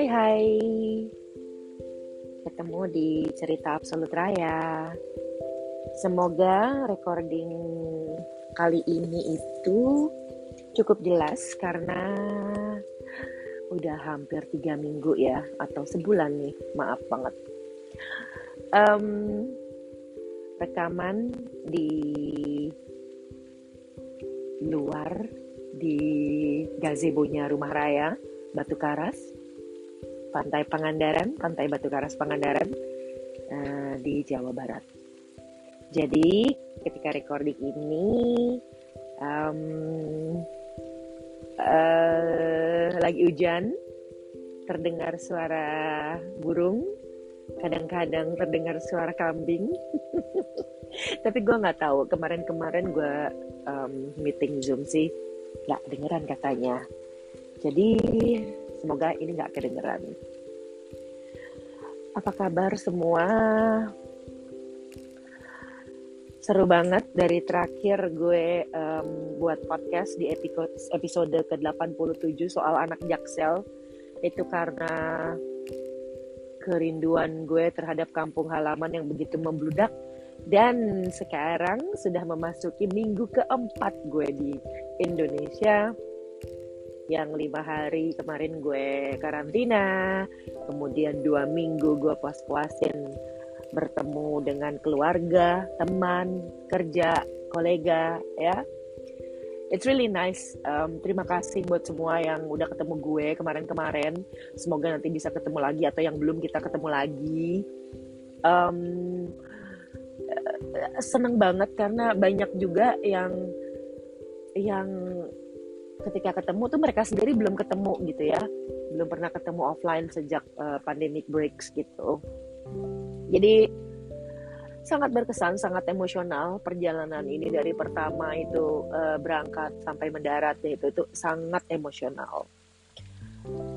Hai hai. Ketemu di cerita Absolut Raya. Semoga recording kali ini itu cukup jelas karena udah hampir tiga minggu ya atau sebulan nih maaf banget. Um, rekaman di luar di gazebonya Rumah Raya Batu Karas, Pantai Pangandaran, Pantai Batu Karas Pangandaran uh, di Jawa Barat. Jadi ketika recording ini um, uh, lagi hujan, terdengar suara burung, kadang-kadang terdengar suara kambing. Tapi gue nggak tahu kemarin-kemarin gue um, meeting zoom sih nggak kedengeran katanya. Jadi semoga ini nggak kedengeran. Apa kabar semua? Seru banget dari terakhir gue um, buat podcast di episode, episode ke-87 soal anak jaksel. Itu karena kerinduan gue terhadap kampung halaman yang begitu membludak dan sekarang sudah memasuki minggu keempat gue di Indonesia yang lima hari kemarin gue karantina kemudian dua minggu gue puas-puasin bertemu dengan keluarga teman kerja kolega ya. It's really nice. Um, terima kasih buat semua yang udah ketemu gue kemarin-kemarin. Semoga nanti bisa ketemu lagi atau yang belum kita ketemu lagi. Um, seneng banget karena banyak juga yang yang ketika ketemu tuh mereka sendiri belum ketemu gitu ya. Belum pernah ketemu offline sejak uh, pandemic breaks gitu. Jadi sangat berkesan sangat emosional perjalanan ini dari pertama itu uh, berangkat sampai mendarat itu itu sangat emosional.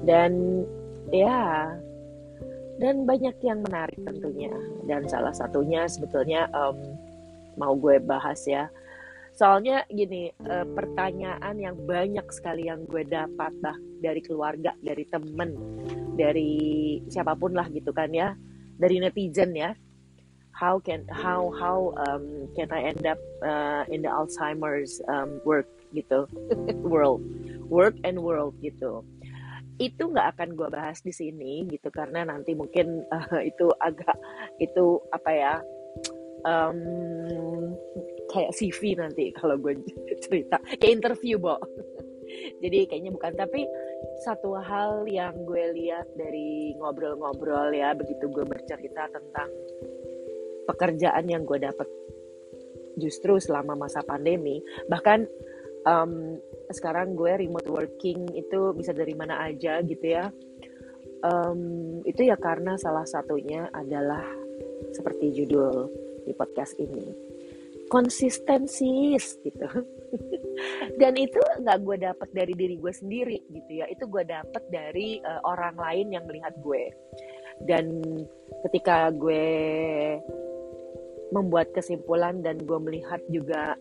Dan ya dan banyak yang menarik tentunya. Dan salah satunya sebetulnya um, mau gue bahas ya soalnya gini uh, pertanyaan yang banyak sekali yang gue dapat bah dari keluarga dari temen dari siapa pun lah gitu kan ya dari netizen ya. How can how how um, can I end up uh, in the Alzheimer's um, work gitu world work and world gitu. Itu nggak akan gue bahas di sini gitu karena nanti mungkin uh, itu agak itu apa ya um, kayak CV nanti kalau gue cerita. Kayak interview bo. Jadi kayaknya bukan. Tapi satu hal yang gue lihat dari ngobrol-ngobrol ya begitu gue bercerita tentang pekerjaan yang gue dapat justru selama masa pandemi bahkan um, sekarang gue remote working itu bisa dari mana aja gitu ya. Um, itu ya karena salah satunya adalah seperti judul di podcast ini konsistensi gitu. Dan itu nggak gue dapet dari diri gue sendiri gitu ya. Itu gue dapet dari uh, orang lain yang melihat gue. Dan ketika gue membuat kesimpulan dan gue melihat juga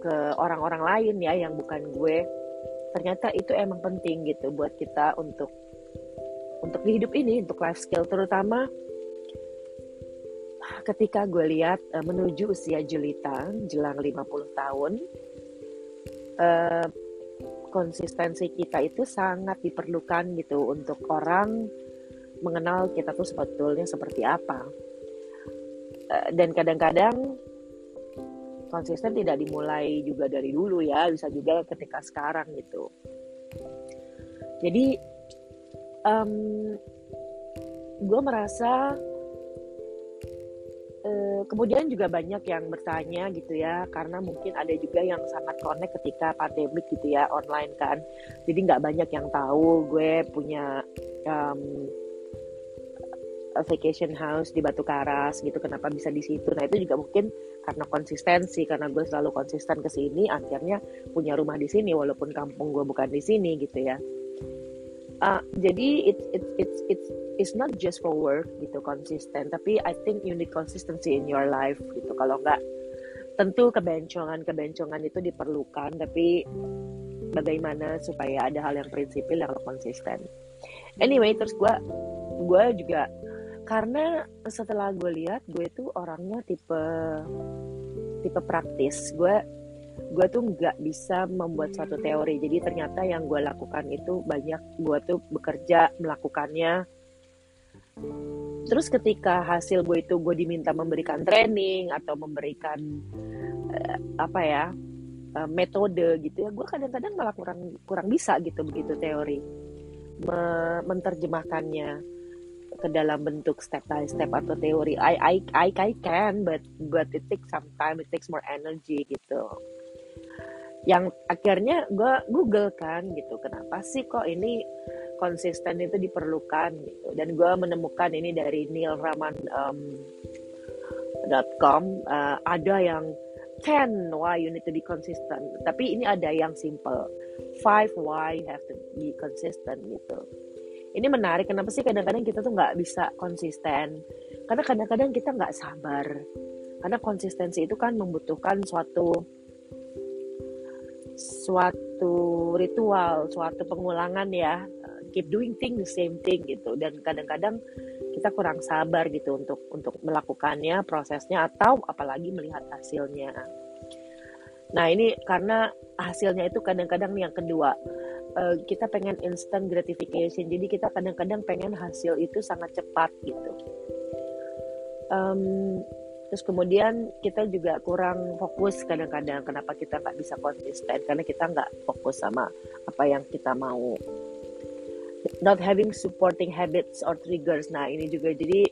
ke orang-orang lain ya yang bukan gue ternyata itu emang penting gitu buat kita untuk untuk hidup ini untuk life skill terutama ketika gue lihat uh, menuju usia jelita jelang 50 tahun uh, konsistensi kita itu sangat diperlukan gitu untuk orang mengenal kita tuh sebetulnya seperti apa. Uh, dan kadang-kadang konsisten tidak dimulai juga dari dulu ya bisa juga ketika sekarang gitu. Jadi um, gue merasa kemudian juga banyak yang bertanya gitu ya karena mungkin ada juga yang sangat connect ketika pandemik gitu ya online kan. Jadi nggak banyak yang tahu gue punya um, vacation house di Batu Karas gitu kenapa bisa di situ. Nah itu juga mungkin karena konsistensi karena gue selalu konsisten ke sini akhirnya punya rumah di sini walaupun kampung gue bukan di sini gitu ya uh, jadi it's it's it's it's it's not just for work gitu konsisten. Tapi I think you need consistency in your life gitu. Kalau nggak tentu kebencongan kebencongan itu diperlukan. Tapi bagaimana supaya ada hal yang prinsipil yang konsisten. Anyway terus gue gue juga karena setelah gue lihat gue tuh orangnya tipe tipe praktis. Gue gue tuh nggak bisa membuat suatu teori jadi ternyata yang gue lakukan itu banyak gue tuh bekerja melakukannya terus ketika hasil gue itu gue diminta memberikan training atau memberikan uh, apa ya uh, metode gitu ya gue kadang-kadang malah kurang kurang bisa gitu begitu teori Me menerjemahkannya ke dalam bentuk step by step atau teori. I I I, I can, but but it takes some time, it takes more energy gitu. Yang akhirnya gue Google kan gitu, kenapa sih kok ini konsisten itu diperlukan gitu. Dan gue menemukan ini dari neilraman.com. Um, uh, ada yang 10 why you need to be consistent. Tapi ini ada yang simple. 5 why you have to be consistent gitu ini menarik kenapa sih kadang-kadang kita tuh nggak bisa konsisten karena kadang-kadang kita nggak sabar karena konsistensi itu kan membutuhkan suatu suatu ritual suatu pengulangan ya. Keep doing thing the same thing gitu. Dan kadang-kadang kita kurang sabar gitu untuk untuk melakukannya prosesnya atau apalagi melihat hasilnya. Nah ini karena hasilnya itu kadang-kadang yang kedua. Uh, kita pengen instant gratification. Jadi kita kadang-kadang pengen hasil itu sangat cepat gitu. Um, terus kemudian kita juga kurang fokus kadang-kadang kenapa kita nggak bisa konsisten karena kita nggak fokus sama apa yang kita mau not having supporting habits or triggers nah ini juga jadi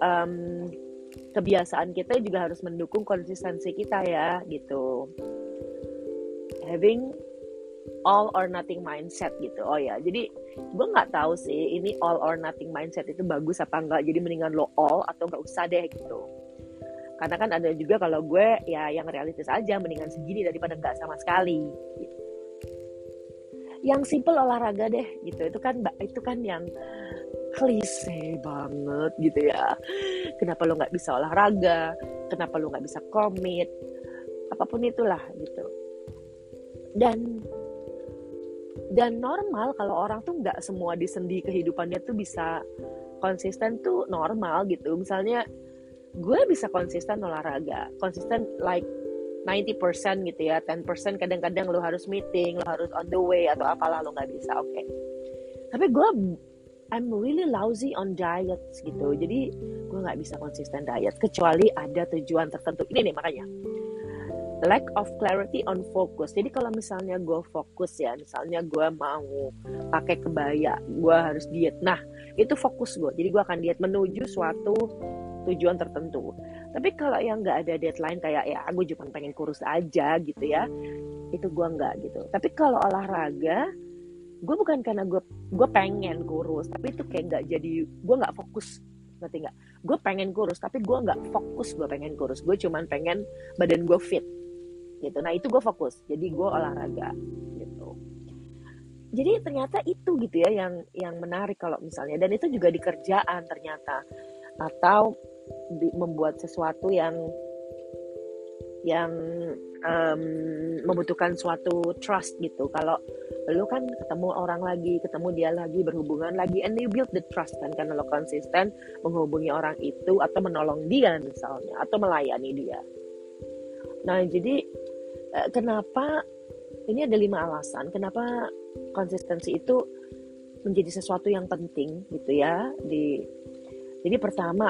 um, kebiasaan kita juga harus mendukung konsistensi kita ya gitu having all or nothing mindset gitu. Oh ya, jadi gue nggak tahu sih ini all or nothing mindset itu bagus apa enggak. Jadi mendingan lo all atau nggak usah deh gitu. Karena kan ada juga kalau gue ya yang realistis aja mendingan segini daripada nggak sama sekali. Yang simple olahraga deh gitu. Itu kan itu kan yang klise banget gitu ya. Kenapa lo nggak bisa olahraga? Kenapa lo nggak bisa komit? Apa pun itulah gitu. Dan dan normal kalau orang tuh nggak semua di sendi kehidupannya tuh bisa konsisten tuh normal gitu misalnya gue bisa konsisten olahraga konsisten like 90% gitu ya 10% kadang-kadang lo harus meeting lo harus on the way atau apalah lo nggak bisa oke okay. tapi gue I'm really lousy on diets gitu jadi gue nggak bisa konsisten diet kecuali ada tujuan tertentu ini nih makanya lack of clarity on focus. Jadi kalau misalnya gue fokus ya, misalnya gue mau pakai kebaya, gue harus diet. Nah, itu fokus gue. Jadi gue akan diet menuju suatu tujuan tertentu. Tapi kalau yang nggak ada deadline kayak ya gue cuma pengen kurus aja gitu ya, itu gue nggak gitu. Tapi kalau olahraga, gue bukan karena gue gue pengen kurus, tapi itu kayak nggak jadi gue nggak fokus ngerti nggak? Gue pengen kurus, tapi gue nggak fokus gue pengen kurus. Gue cuman pengen badan gue fit gitu nah itu gue fokus jadi gue olahraga gitu jadi ternyata itu gitu ya yang yang menarik kalau misalnya dan itu juga di kerjaan ternyata atau membuat sesuatu yang yang um, membutuhkan suatu trust gitu. Kalau lu kan ketemu orang lagi ketemu dia lagi berhubungan lagi and you build the trust kan karena lo konsisten menghubungi orang itu atau menolong dia misalnya atau melayani dia. Nah jadi Eh, kenapa ini ada lima alasan kenapa konsistensi itu menjadi sesuatu yang penting gitu ya di jadi pertama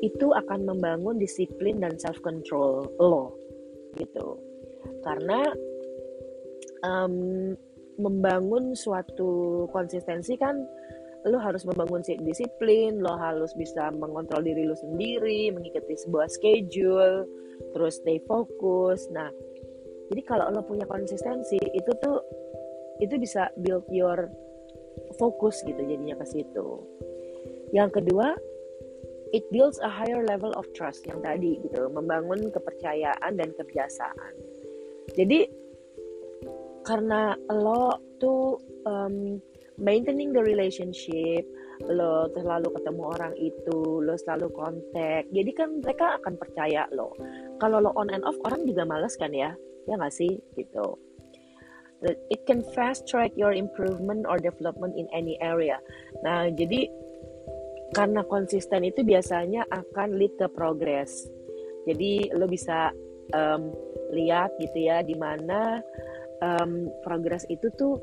itu akan membangun disiplin dan self control lo gitu. Karena um, membangun suatu konsistensi kan lo harus membangun disiplin lo harus bisa mengontrol diri lo sendiri mengikuti sebuah schedule terus stay fokus. Nah jadi kalau lo punya konsistensi itu tuh itu bisa build your focus gitu jadinya ke situ. Yang kedua it builds a higher level of trust yang tadi gitu membangun kepercayaan dan kebiasaan. Jadi karena lo tuh um, maintaining the relationship lo selalu ketemu orang itu lo selalu kontak jadi kan mereka akan percaya lo. Kalau lo on and off orang juga males kan ya? Ya nggak sih? Gitu. It can fast track your improvement or development in any area. Nah jadi karena konsisten itu biasanya akan lead ke progress jadi lo bisa um, lihat gitu ya di mana um, progress itu tuh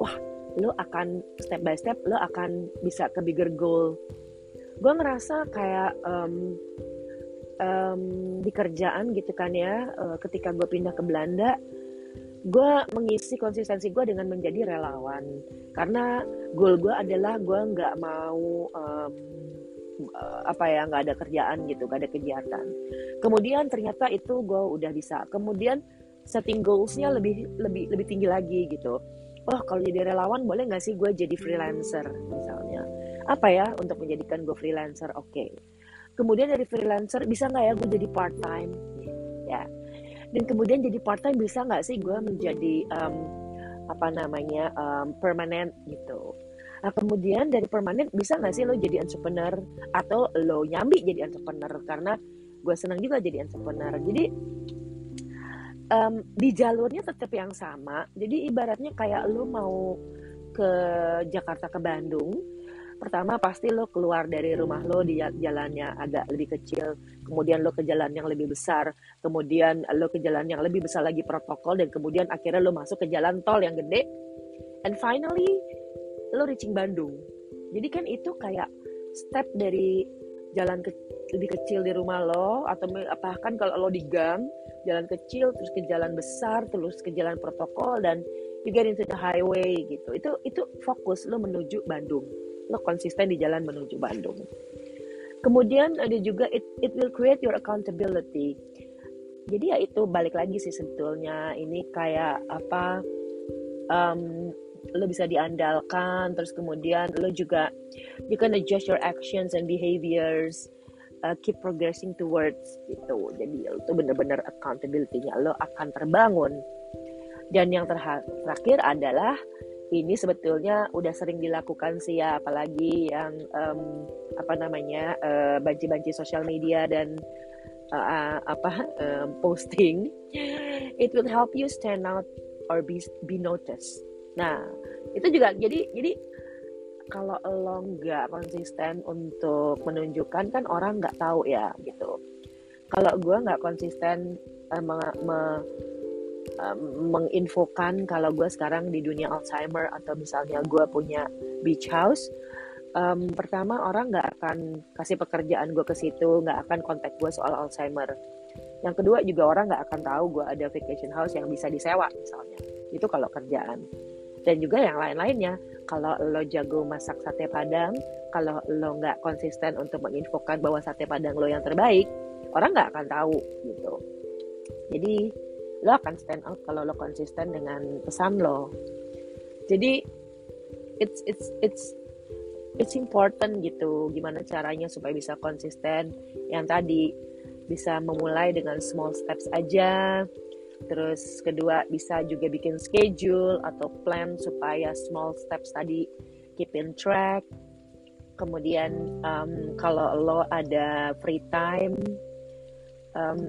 wah lo akan step by step lo akan bisa ke bigger goal. Gue ngerasa kayak um, um, di kerjaan gitu kan ya uh, ketika gue pindah ke Belanda gue mengisi konsistensi gue dengan menjadi relawan. Karena goal gue adalah gue nggak mau um, apa ya nggak ada kerjaan gitu nggak ada kegiatan. Kemudian ternyata itu gue udah bisa. Kemudian setting goalsnya lebih lebih lebih tinggi lagi gitu. Oh kalau jadi relawan boleh nggak sih gue jadi freelancer misalnya? Apa ya untuk menjadikan gue freelancer? Oke. Okay. kemudian dari freelancer bisa nggak ya gue jadi part time dan kemudian jadi part time bisa nggak sih gue menjadi um, apa namanya um, permanent gitu. Nah kemudian dari permanent bisa nggak sih lo jadi entrepreneur? Atau lo nyambi jadi entrepreneur? Karena gue senang juga jadi entrepreneur. Jadi um, di jalurnya tetap yang sama. Jadi ibaratnya kayak lo mau ke Jakarta ke Bandung pertama pasti lo keluar dari rumah lo di jalannya agak lebih kecil kemudian lo ke jalan yang lebih besar kemudian lo ke jalan yang lebih besar lagi protokol dan kemudian akhirnya lo masuk ke jalan tol yang gede. And finally lo reaching Bandung. Jadi kan itu kayak step dari jalan ke, lebih kecil di rumah lo atau bahkan kalau lo di gang jalan kecil terus ke jalan besar terus ke jalan protokol dan you get into the highway gitu. Itu itu fokus lo menuju Bandung lo konsisten di jalan menuju Bandung. Kemudian ada juga it, it will create your accountability. Jadi ya itu balik lagi sih sebetulnya ini kayak apa um, lo bisa diandalkan terus kemudian lo juga you can adjust your actions and behaviors uh, keep progressing towards itu jadi itu benar-benar accountability-nya lo akan terbangun dan yang terakhir adalah ini sebetulnya udah sering dilakukan sih ya apalagi yang um, apa namanya uh, banci-banci sosial media dan uh, apa um, posting it will help you stand out or be be noticed. Nah itu juga jadi jadi kalau lo nggak konsisten untuk menunjukkan kan orang nggak tahu ya gitu. Kalau gue nggak konsisten uh, me, me, menginfokan kalau gue sekarang di dunia Alzheimer atau misalnya gue punya beach house um, pertama orang nggak akan kasih pekerjaan gue ke situ nggak akan kontak gue soal Alzheimer. Yang kedua juga orang nggak akan tahu gue ada vacation house yang bisa disewa misalnya. Itu kalau kerjaan. Dan juga yang lain-lainnya kalau lo jago masak sate padang kalau lo nggak konsisten untuk menginfokan bahwa sate padang lo yang terbaik orang nggak akan tahu gitu. Jadi lo akan stand out kalau lo konsisten dengan pesan lo. Jadi it's it's it's it's important gitu gimana caranya supaya bisa konsisten. Yang tadi bisa memulai dengan small steps aja. Terus kedua bisa juga bikin schedule atau plan supaya small steps tadi keep in track. Kemudian um, kalau lo ada free time um,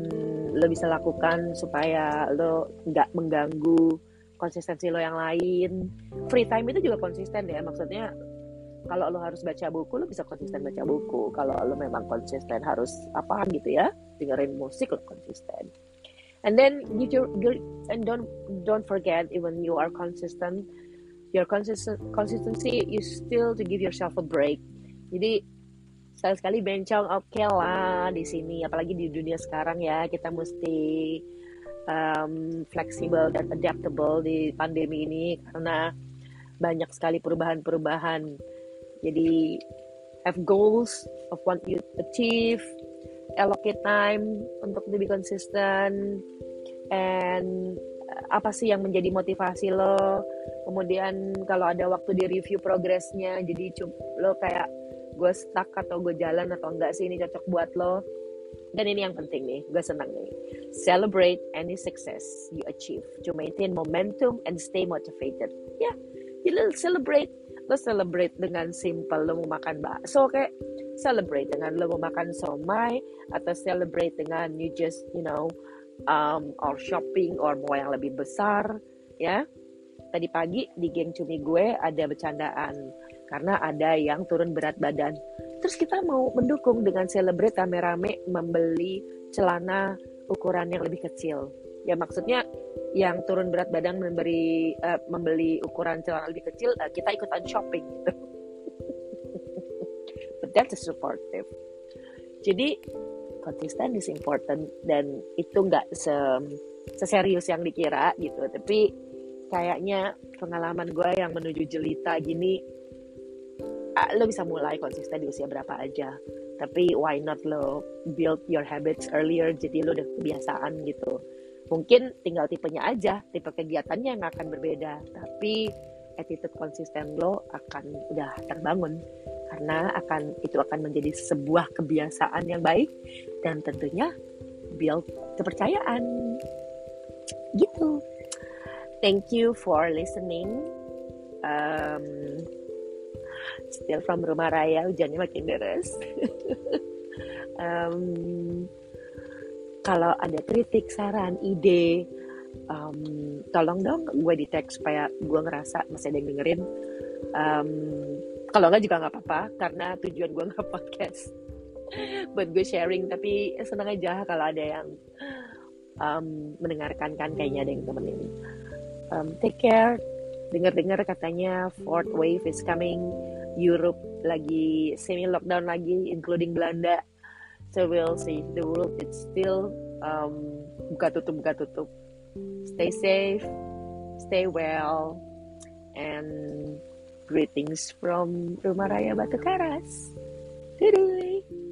lo bisa lakukan supaya lo nggak mengganggu konsistensi lo yang lain. Free time itu juga konsisten ya, maksudnya kalau lo harus baca buku, lo bisa konsisten baca buku. Kalau lo memang konsisten harus apa gitu ya, dengerin musik lo konsisten. And then give your, and don't don't forget even you are consistent, your consistent consistency is still to give yourself a break. Jadi sekali-sekali bencong oke okay lah di sini. Apalagi di dunia sekarang ya kita mesti um, fleksibel dan adaptable di pandemi ini. Karena banyak sekali perubahan-perubahan. Jadi have goals of what you achieve allocate time untuk lebih konsisten and apa sih yang menjadi motivasi lo. Kemudian kalau ada waktu di review progresnya jadi lo kayak gue stuck atau gue jalan atau enggak sih ini cocok buat lo. Dan ini yang penting nih gue senang nih. Celebrate any success you achieve. To maintain momentum and stay motivated. Ya yeah, jadi celebrate. Lo celebrate dengan simple lo mau makan bakso kayak celebrate dengan lo mau makan somai atau celebrate dengan you just you know um, or shopping or mau yang lebih besar ya. Tadi pagi di geng cumi gue ada bercandaan karena ada yang turun berat badan. Terus kita mau mendukung dengan celebrate rame-rame membeli celana ukuran yang lebih kecil. Ya maksudnya yang turun berat badan memberi uh, membeli ukuran celana lebih kecil, uh, kita ikutan shopping gitu. But that's supportive. Jadi konsisten is important dan itu nggak se seserius yang dikira gitu. Tapi kayaknya pengalaman gue yang menuju jelita gini lo bisa mulai konsisten di usia berapa aja. Tapi why not lo build your habits earlier jadi lo udah kebiasaan gitu. Mungkin tinggal tipenya aja tipe kegiatannya yang akan berbeda tapi attitude konsisten lo akan udah terbangun karena akan itu akan menjadi sebuah kebiasaan yang baik dan tentunya build kepercayaan. Gitu. Thank you for listening. Um, still from Rumah Raya, hujannya makin deras. um, kalau ada kritik, saran, ide, um, tolong dong gue di tag supaya gue ngerasa masih ada yang dengerin. Um, kalau nggak juga nggak apa-apa, karena tujuan gue nggak podcast buat gue sharing. Tapi senang aja kalau ada yang um, mendengarkan kan, kayaknya ada yang temenin um, take care dengar-dengar katanya fourth wave is coming Europe lagi semi lockdown lagi including Belanda so we'll see the world it's still um, buka tutup buka tutup stay safe stay well and greetings from Rumah Raya Batu Karas. Dadah.